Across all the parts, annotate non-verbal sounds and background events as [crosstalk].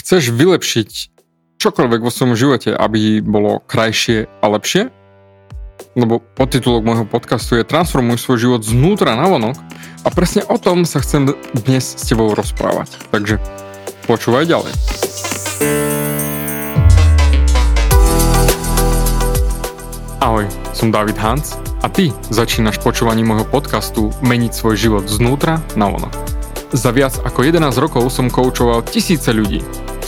Chceš vylepšiť čokoľvek vo svojom živote, aby bolo krajšie a lepšie? Lebo podtitulok môjho podcastu je Transformuj svoj život znútra na vonok a presne o tom sa chcem dnes s tebou rozprávať. Takže počúvaj ďalej. Ahoj, som David Hans a ty začínaš počúvaním môjho podcastu Meniť svoj život znútra na vonok. Za viac ako 11 rokov som koučoval tisíce ľudí.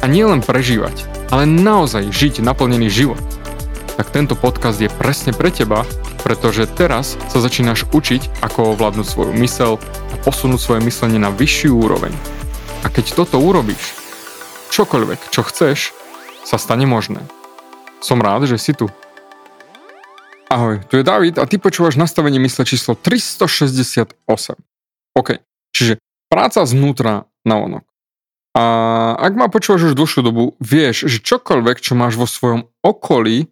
a nielen prežívať, ale naozaj žiť naplnený život, tak tento podcast je presne pre teba, pretože teraz sa začínaš učiť, ako ovládnuť svoju mysel a posunúť svoje myslenie na vyššiu úroveň. A keď toto urobíš, čokoľvek, čo chceš, sa stane možné. Som rád, že si tu. Ahoj, tu je David a ty počúvaš nastavenie mysle číslo 368. OK, čiže práca znútra na onok. A ak ma počúvaš už dlhšiu dobu, vieš, že čokoľvek, čo máš vo svojom okolí,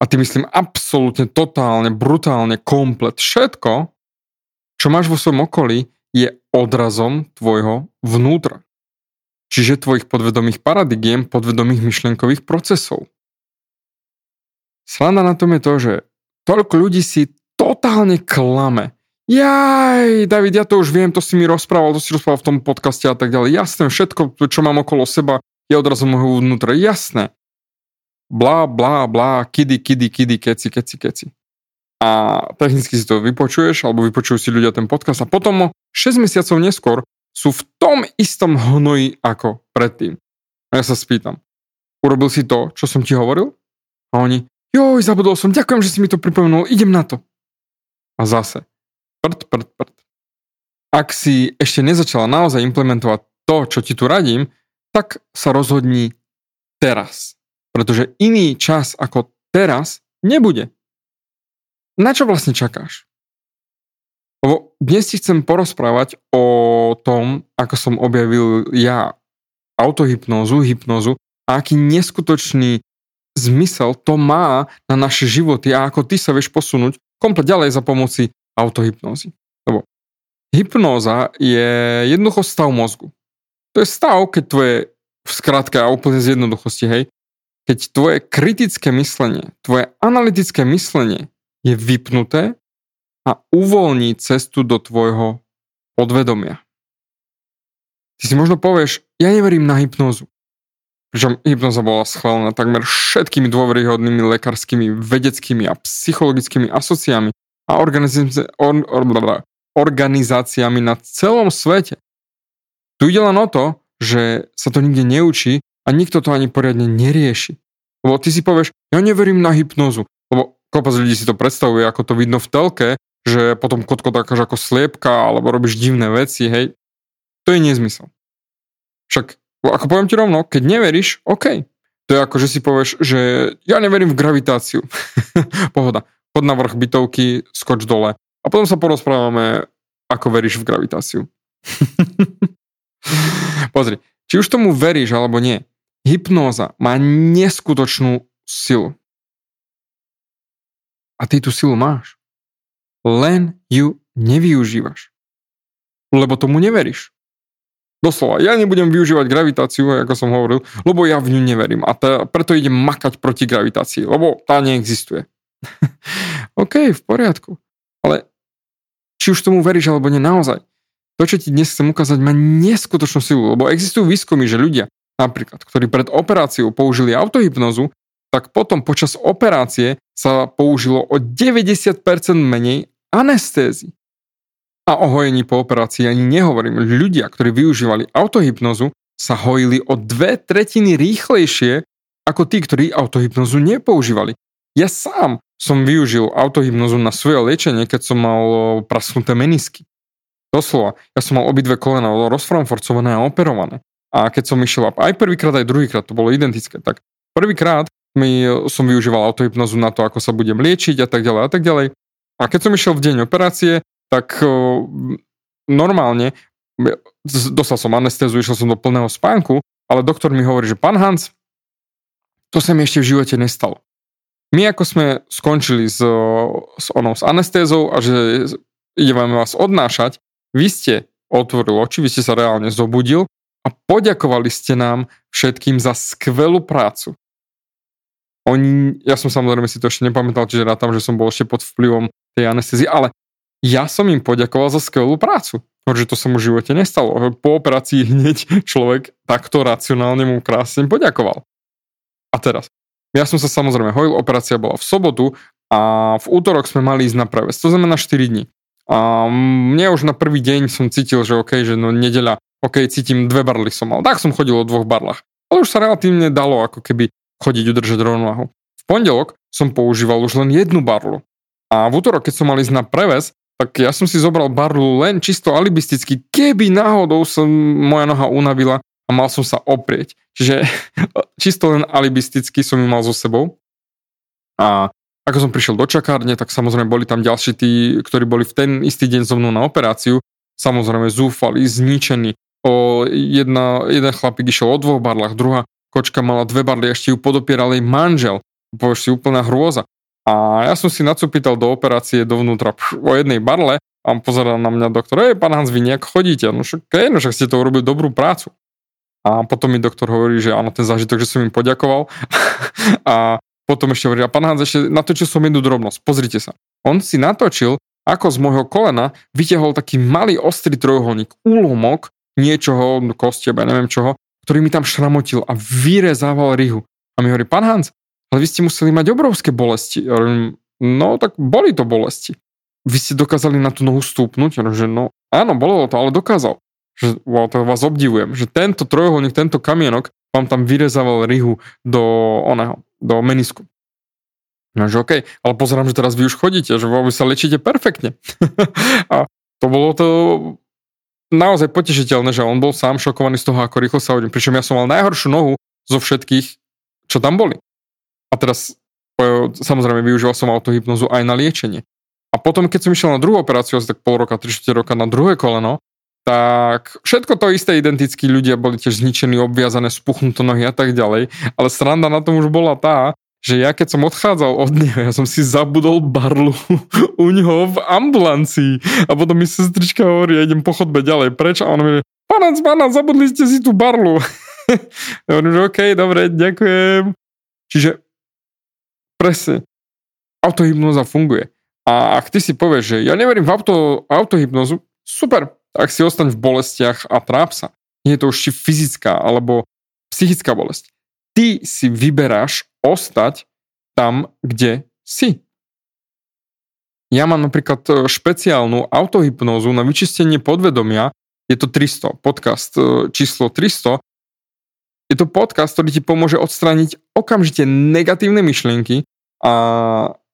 a ty myslím absolútne, totálne, brutálne, komplet, všetko, čo máš vo svojom okolí, je odrazom tvojho vnútra. Čiže tvojich podvedomých paradigiem, podvedomých myšlienkových procesov. Sranda na tom je to, že toľko ľudí si totálne klame. Jaj, David, ja to už viem, to si mi rozprával, to si rozprával v tom podcaste a tak ďalej. Jasné, všetko, čo mám okolo seba, je odrazom môjho vnútra. Jasné. Blá, blá, blá, kidy, kidy, kidy, keci, keci, keci. A technicky si to vypočuješ, alebo vypočujú si ľudia ten podcast a potom 6 mesiacov neskôr sú v tom istom hnoji ako predtým. A ja sa spýtam, urobil si to, čo som ti hovoril? A oni, Joj, zabudol som, ďakujem, že si mi to pripomenul, idem na to. A zase, prd, prd, prd. Ak si ešte nezačala naozaj implementovať to, čo ti tu radím, tak sa rozhodni teraz. Pretože iný čas ako teraz nebude. Na čo vlastne čakáš? Lebo dnes ti chcem porozprávať o tom, ako som objavil ja autohypnózu, hypnozu a aký neskutočný zmysel to má na naše životy a ako ty sa vieš posunúť komplet ďalej za pomoci autohypnózy. Lebo hypnóza je jednoducho stav mozgu. To je stav, keď tvoje, v skratke a úplne z jednoduchosti, hej, keď tvoje kritické myslenie, tvoje analytické myslenie je vypnuté a uvoľní cestu do tvojho podvedomia. Ty si možno povieš, ja neverím na hypnózu. Pričom hypnoza bola schválená takmer všetkými dôveryhodnými lekárskymi, vedeckými a psychologickými asociami a organizáci- or, or, or, organizáciami na celom svete. Tu ide len o to, že sa to nikde neučí a nikto to ani poriadne nerieši. Lebo ty si povieš, ja neverím na hypnozu, lebo kopec ľudí si to predstavuje, ako to vidno v telke, že potom kotko takáš ako sliepka alebo robíš divné veci, hej. To je nezmysel. Však ako poviem ti rovno, keď neveríš, OK. To je ako, že si povieš, že ja neverím v gravitáciu. [laughs] Pohoda. Chod na vrch bytovky, skoč dole. A potom sa porozprávame, ako veríš v gravitáciu. [laughs] Pozri, či už tomu veríš alebo nie, hypnóza má neskutočnú silu. A ty tú silu máš. Len ju nevyužívaš. Lebo tomu neveríš. Doslova, ja nebudem využívať gravitáciu, ako som hovoril, lebo ja v ňu neverím a tá, preto idem makať proti gravitácii, lebo tá neexistuje. [laughs] OK, v poriadku. Ale či už tomu veríš alebo nie, naozaj. To, čo ti dnes chcem ukázať, má neskutočnú silu, lebo existujú výskumy, že ľudia, napríklad, ktorí pred operáciou použili autohypnozu, tak potom počas operácie sa použilo o 90% menej anestézy. A o hojení po operácii ani nehovorím. Ľudia, ktorí využívali autohypnozu, sa hojili o dve tretiny rýchlejšie ako tí, ktorí autohypnozu nepoužívali. Ja sám som využil autohypnozu na svoje liečenie, keď som mal prasknuté menisky. Doslova, ja som mal obidve kolena rozframforcované a operované. A keď som išiel, aj prvýkrát, aj druhýkrát, to bolo identické, tak prvýkrát mi, som využíval autohypnozu na to, ako sa budem liečiť a tak ďalej a tak ďalej. A keď som išiel v deň operácie, tak normálne dostal som anestézu, išiel som do plného spánku, ale doktor mi hovorí, že pán Hans, to sa mi ešte v živote nestalo. My ako sme skončili s, s onou s anestézou a že ideme vás odnášať, vy ste otvoril oči, vy ste sa reálne zobudil a poďakovali ste nám všetkým za skvelú prácu. Oni, ja som samozrejme si to ešte nepamätal, čiže rátam, že som bol ešte pod vplyvom tej anestézie, ale ja som im poďakoval za skvelú prácu. Pretože to sa mu v živote nestalo. Po operácii hneď človek takto racionálne mu krásne poďakoval. A teraz, ja som sa samozrejme hojil, operácia bola v sobotu a v útorok sme mali ísť na prevez, to znamená 4 dní. A mne už na prvý deň som cítil, že OK, že no nedeľa, OK, cítim dve barly som mal. Tak som chodil o dvoch barlách. Ale už sa relatívne dalo ako keby chodiť udržať rovnováhu. V pondelok som používal už len jednu barlu. A v útorok, keď som mal ísť na preves, tak ja som si zobral barlu len čisto alibisticky, keby náhodou som moja noha unavila a mal som sa oprieť. Čiže [laughs] čisto len alibisticky som ju mal so sebou. A ako som prišiel do čakárne, tak samozrejme boli tam ďalší tí, ktorí boli v ten istý deň so mnou na operáciu. Samozrejme zúfali, zničení. O jedna, jeden chlapík išiel o dvoch barlách, druhá kočka mala dve barly, ešte ju podopieral jej manžel. Povieš si úplná hrôza. A ja som si nacupítal do operácie dovnútra pš, o jednej barle a pozeral na mňa doktor, ej, pán Hans, vy nejak chodíte? No však, no však ste to urobili dobrú prácu. A potom mi doktor hovorí, že áno, ten zážitok, že som im poďakoval. [laughs] a potom ešte hovorí, a pán Hans, ešte natočil som jednu drobnosť, pozrite sa. On si natočil, ako z môjho kolena vytiahol taký malý ostrý trojuholník, úlomok niečoho, kosti, ja neviem čoho, ktorý mi tam šramotil a vyrezával rihu. A mi hovorí, pán Hans, ale vy ste museli mať obrovské bolesti. Ja hovorím, no tak boli to bolesti. Vy ste dokázali na tú nohu stúpnuť? Ja že no áno, bolo to, ale dokázal. Že, wow, to vás obdivujem, že tento trojuholník, tento kamienok vám tam vyrezával rihu do oného, do menisku. No, že OK, ale pozerám, že teraz vy už chodíte, že vy sa lečíte perfektne. [laughs] a to bolo to naozaj potešiteľné, že on bol sám šokovaný z toho, ako rýchlo sa hodím. Pričom ja som mal najhoršiu nohu zo všetkých, čo tam boli. A teraz samozrejme využíval som autohypnozu aj na liečenie. A potom, keď som išiel na druhú operáciu, asi tak pol roka, 3 roka na druhé koleno, tak všetko to isté identickí ľudia boli tiež zničení, obviazané, spuchnuté nohy a tak ďalej. Ale sranda na tom už bola tá, že ja keď som odchádzal od neho, ja som si zabudol barlu [laughs] u neho v ambulancii. A potom mi sestrička hovorí, ja idem po chodbe ďalej, preč? A on mi panac, panac, zabudli ste si tú barlu. [laughs] ja hovorím, že OK, dobre, ďakujem. Čiže presne, autohypnoza funguje. A ak ty si povieš, že ja neverím v auto, autohypnozu, super, tak si ostaň v bolestiach a tráp sa. Nie je to už či fyzická alebo psychická bolesť. Ty si vyberáš ostať tam, kde si. Ja mám napríklad e, špeciálnu autohypnózu na vyčistenie podvedomia. Je to 300, podcast e, číslo 300. Je to podcast, ktorý ti pomôže odstrániť okamžite negatívne myšlienky a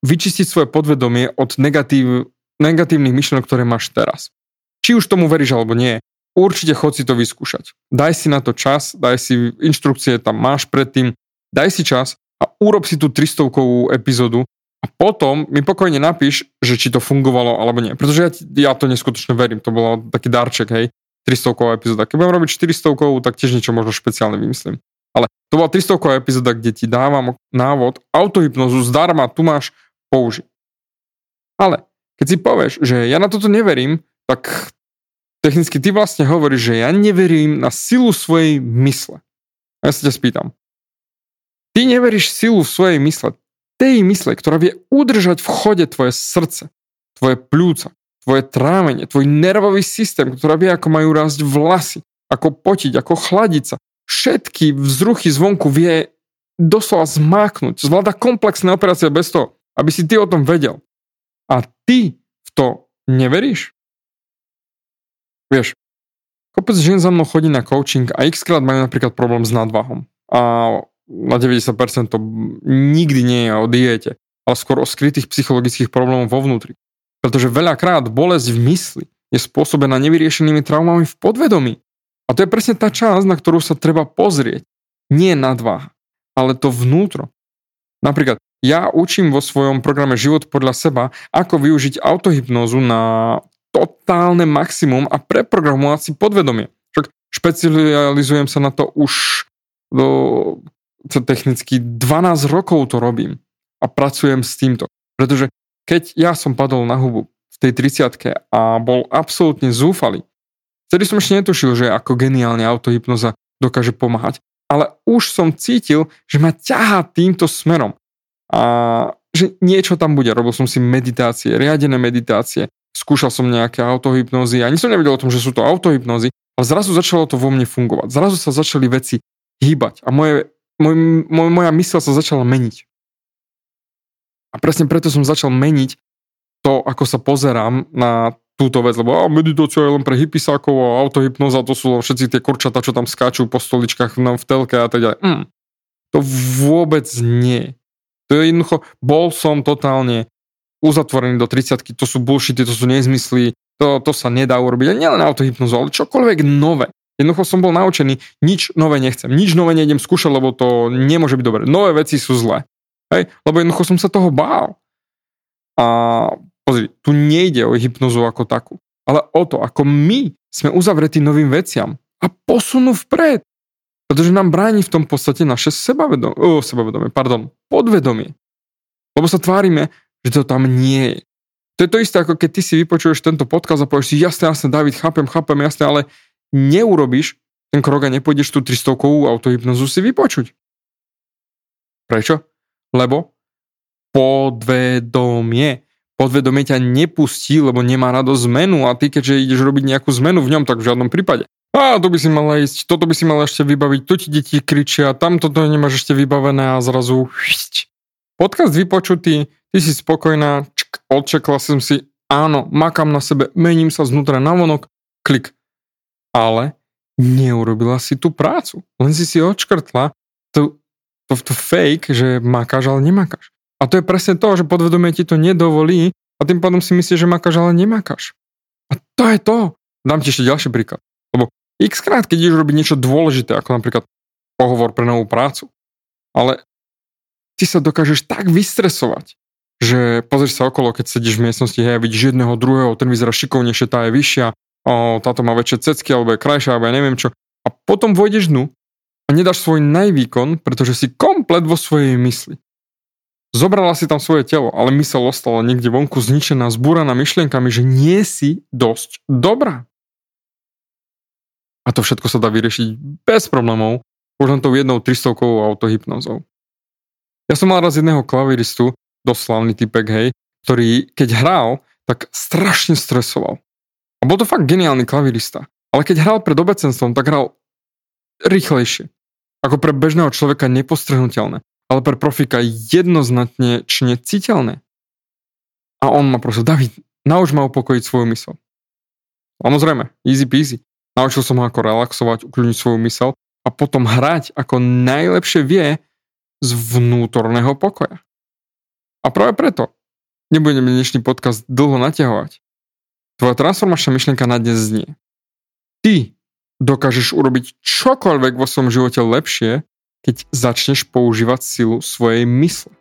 vyčistiť svoje podvedomie od negatív, negatívnych myšlienok, ktoré máš teraz. Či už tomu veríš alebo nie, určite chod si to vyskúšať. Daj si na to čas, daj si inštrukcie, tam máš predtým, daj si čas a urob si tú 300 epizódu a potom mi pokojne napíš, že či to fungovalo alebo nie. Pretože ja, ja to neskutočne verím, to bolo taký darček, hej, 300 epizóda. Keď budem robiť 400 tak tiež niečo možno špeciálne vymyslím. Ale to bola 300 epizóda, kde ti dávam návod, autohypnozu zdarma, tu máš, použiť. Ale keď si povieš, že ja na toto neverím, tak technicky ty vlastne hovoríš, že ja neverím na silu svojej mysle. A ja sa ťa spýtam. Ty neveríš silu svojej mysle, tej mysle, ktorá vie udržať v chode tvoje srdce, tvoje pľúca, tvoje trávenie, tvoj nervový systém, ktorá vie, ako majú rásť vlasy, ako potiť, ako chladiť sa. Všetky vzruchy zvonku vie doslova zmáknuť. Zvláda komplexné operácie bez toho, aby si ty o tom vedel. A ty v to neveríš? Vieš, kopec žien za mnou chodí na coaching a x krát majú napríklad problém s nadvahom. A na 90% to nikdy nie je o diete, ale skôr o skrytých psychologických problémoch vo vnútri. Pretože veľakrát bolesť v mysli je spôsobená nevyriešenými traumami v podvedomí. A to je presne tá časť, na ktorú sa treba pozrieť. Nie nadváha, ale to vnútro. Napríklad, ja učím vo svojom programe Život podľa seba, ako využiť autohypnózu na totálne maximum a preprogramovať si podvedomie. Však špecializujem sa na to už do, to technicky 12 rokov to robím a pracujem s týmto. Pretože keď ja som padol na hubu v tej 30 a bol absolútne zúfalý, vtedy som ešte netušil, že ako geniálne autohypnoza dokáže pomáhať, ale už som cítil, že ma ťahá týmto smerom a že niečo tam bude. Robil som si meditácie, riadené meditácie, skúšal som nejaké autohypnozy, ani som nevedel o tom, že sú to autohypnozy, ale zrazu začalo to vo mne fungovať. Zrazu sa začali veci hýbať a moje, moj, moj, moja mysl sa začala meniť. A presne preto som začal meniť to, ako sa pozerám na túto vec, lebo a, meditácia je len pre hypisákov a autohypnoza, to sú všetci tie kurčata, čo tam skáču po stoličkách v telke a tak ďalej. Mm, to vôbec nie. To je jednoducho, bol som totálne uzatvorený do 30 to sú bullshity, to sú nezmysly, to, to sa nedá urobiť. A nielen autohypnozu, ale čokoľvek nové. Jednoducho som bol naučený, nič nové nechcem, nič nové nejdem skúšať, lebo to nemôže byť dobre. Nové veci sú zlé. Hej? Lebo jednoducho som sa toho bál. A pozri, tu nejde o hypnozu ako takú, ale o to, ako my sme uzavretí novým veciam a posunú vpred. Pretože nám bráni v tom podstate naše sebavedomie, oh, sebavedomie, pardon, podvedomie. Lebo sa tvárime, že to tam nie je. To je to isté, ako keď ty si vypočuješ tento podcast a povieš si, jasne, jasne, David, chápem, chápem, jasne, ale neurobiš ten krok a nepôjdeš tú 300 autohypnozu si vypočuť. Prečo? Lebo podvedomie. Podvedomie ťa nepustí, lebo nemá rado zmenu a ty keďže ideš robiť nejakú zmenu v ňom, tak v žiadnom prípade. A to by si mala ísť, toto by si mala ešte vybaviť, tu ti deti kričia, tam toto nemáš ešte vybavené a zrazu Podcast vypočutý, ty si spokojná, čk, odčekla som si, áno, makám na sebe, mením sa znútra na vonok, klik. Ale neurobila si tú prácu, len si si odškrtla to, to, to fake, že makáš, ale nemakáš. A to je presne to, že podvedomie ti to nedovolí a tým pádom si myslíš, že makáš, ale nemakáš. A to je to. Dám ti ešte ďalší príklad. Lebo x krát, keď ideš robiť niečo dôležité, ako napríklad pohovor pre novú prácu, ale ty sa dokážeš tak vystresovať, že pozrieš sa okolo, keď sedíš v miestnosti hej, a vidíš jedného, druhého, ten vyzerá šikovnejšie, tá je vyššia, o, táto má väčšie cecky, alebo je krajšia, alebo ja neviem čo. A potom vojdeš dnu a nedáš svoj najvýkon, pretože si komplet vo svojej mysli. Zobrala si tam svoje telo, ale mysel ostala niekde vonku zničená, zbúraná myšlienkami, že nie si dosť dobrá. A to všetko sa dá vyriešiť bez problémov, už len tou jednou 300 autohypnozou. Ja som mal raz jedného klaviristu, dosť slavný typek, hej, ktorý keď hral, tak strašne stresoval. A bol to fakt geniálny klavirista. Ale keď hral pred obecenstvom, tak hral rýchlejšie. Ako pre bežného človeka nepostrehnutelné. Ale pre profika jednoznačne citeľné. A on ma prosil, David, nauč ma upokojiť svoju mysl. Samozrejme, easy peasy. Naučil som ho ako relaxovať, ukľudniť svoju mysel a potom hrať ako najlepšie vie z vnútorného pokoja. A práve preto nebudeme dnešný podcast dlho naťahovať. Tvoja transformačná myšlienka na dnes znie. Ty dokážeš urobiť čokoľvek vo svojom živote lepšie, keď začneš používať silu svojej mysle.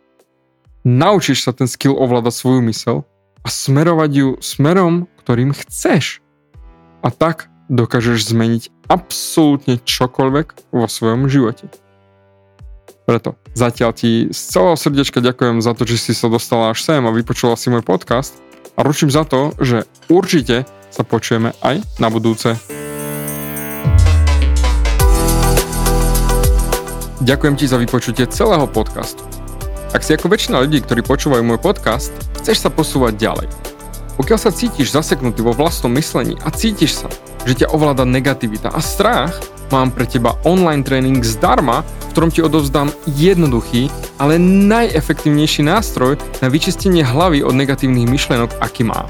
Naučíš sa ten skill ovládať svoju mysel a smerovať ju smerom, ktorým chceš. A tak dokážeš zmeniť absolútne čokoľvek vo svojom živote. Preto zatiaľ ti z celého srdiečka ďakujem za to, že si sa dostala až sem a vypočula si môj podcast a ručím za to, že určite sa počujeme aj na budúce. Ďakujem ti za vypočutie celého podcastu. Ak si ako väčšina ľudí, ktorí počúvajú môj podcast, chceš sa posúvať ďalej. Pokiaľ sa cítiš zaseknutý vo vlastnom myslení a cítiš sa, že ťa ovláda negativita a strach, mám pre teba online tréning zdarma, v ktorom ti odovzdám jednoduchý, ale najefektívnejší nástroj na vyčistenie hlavy od negatívnych myšlenok, aký mám.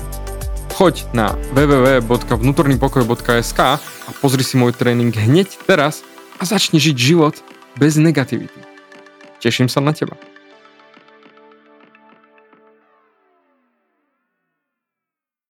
Choď na www.vnútornýpokoj.sk a pozri si môj tréning hneď teraz a začni žiť život bez negativity. Teším sa na teba.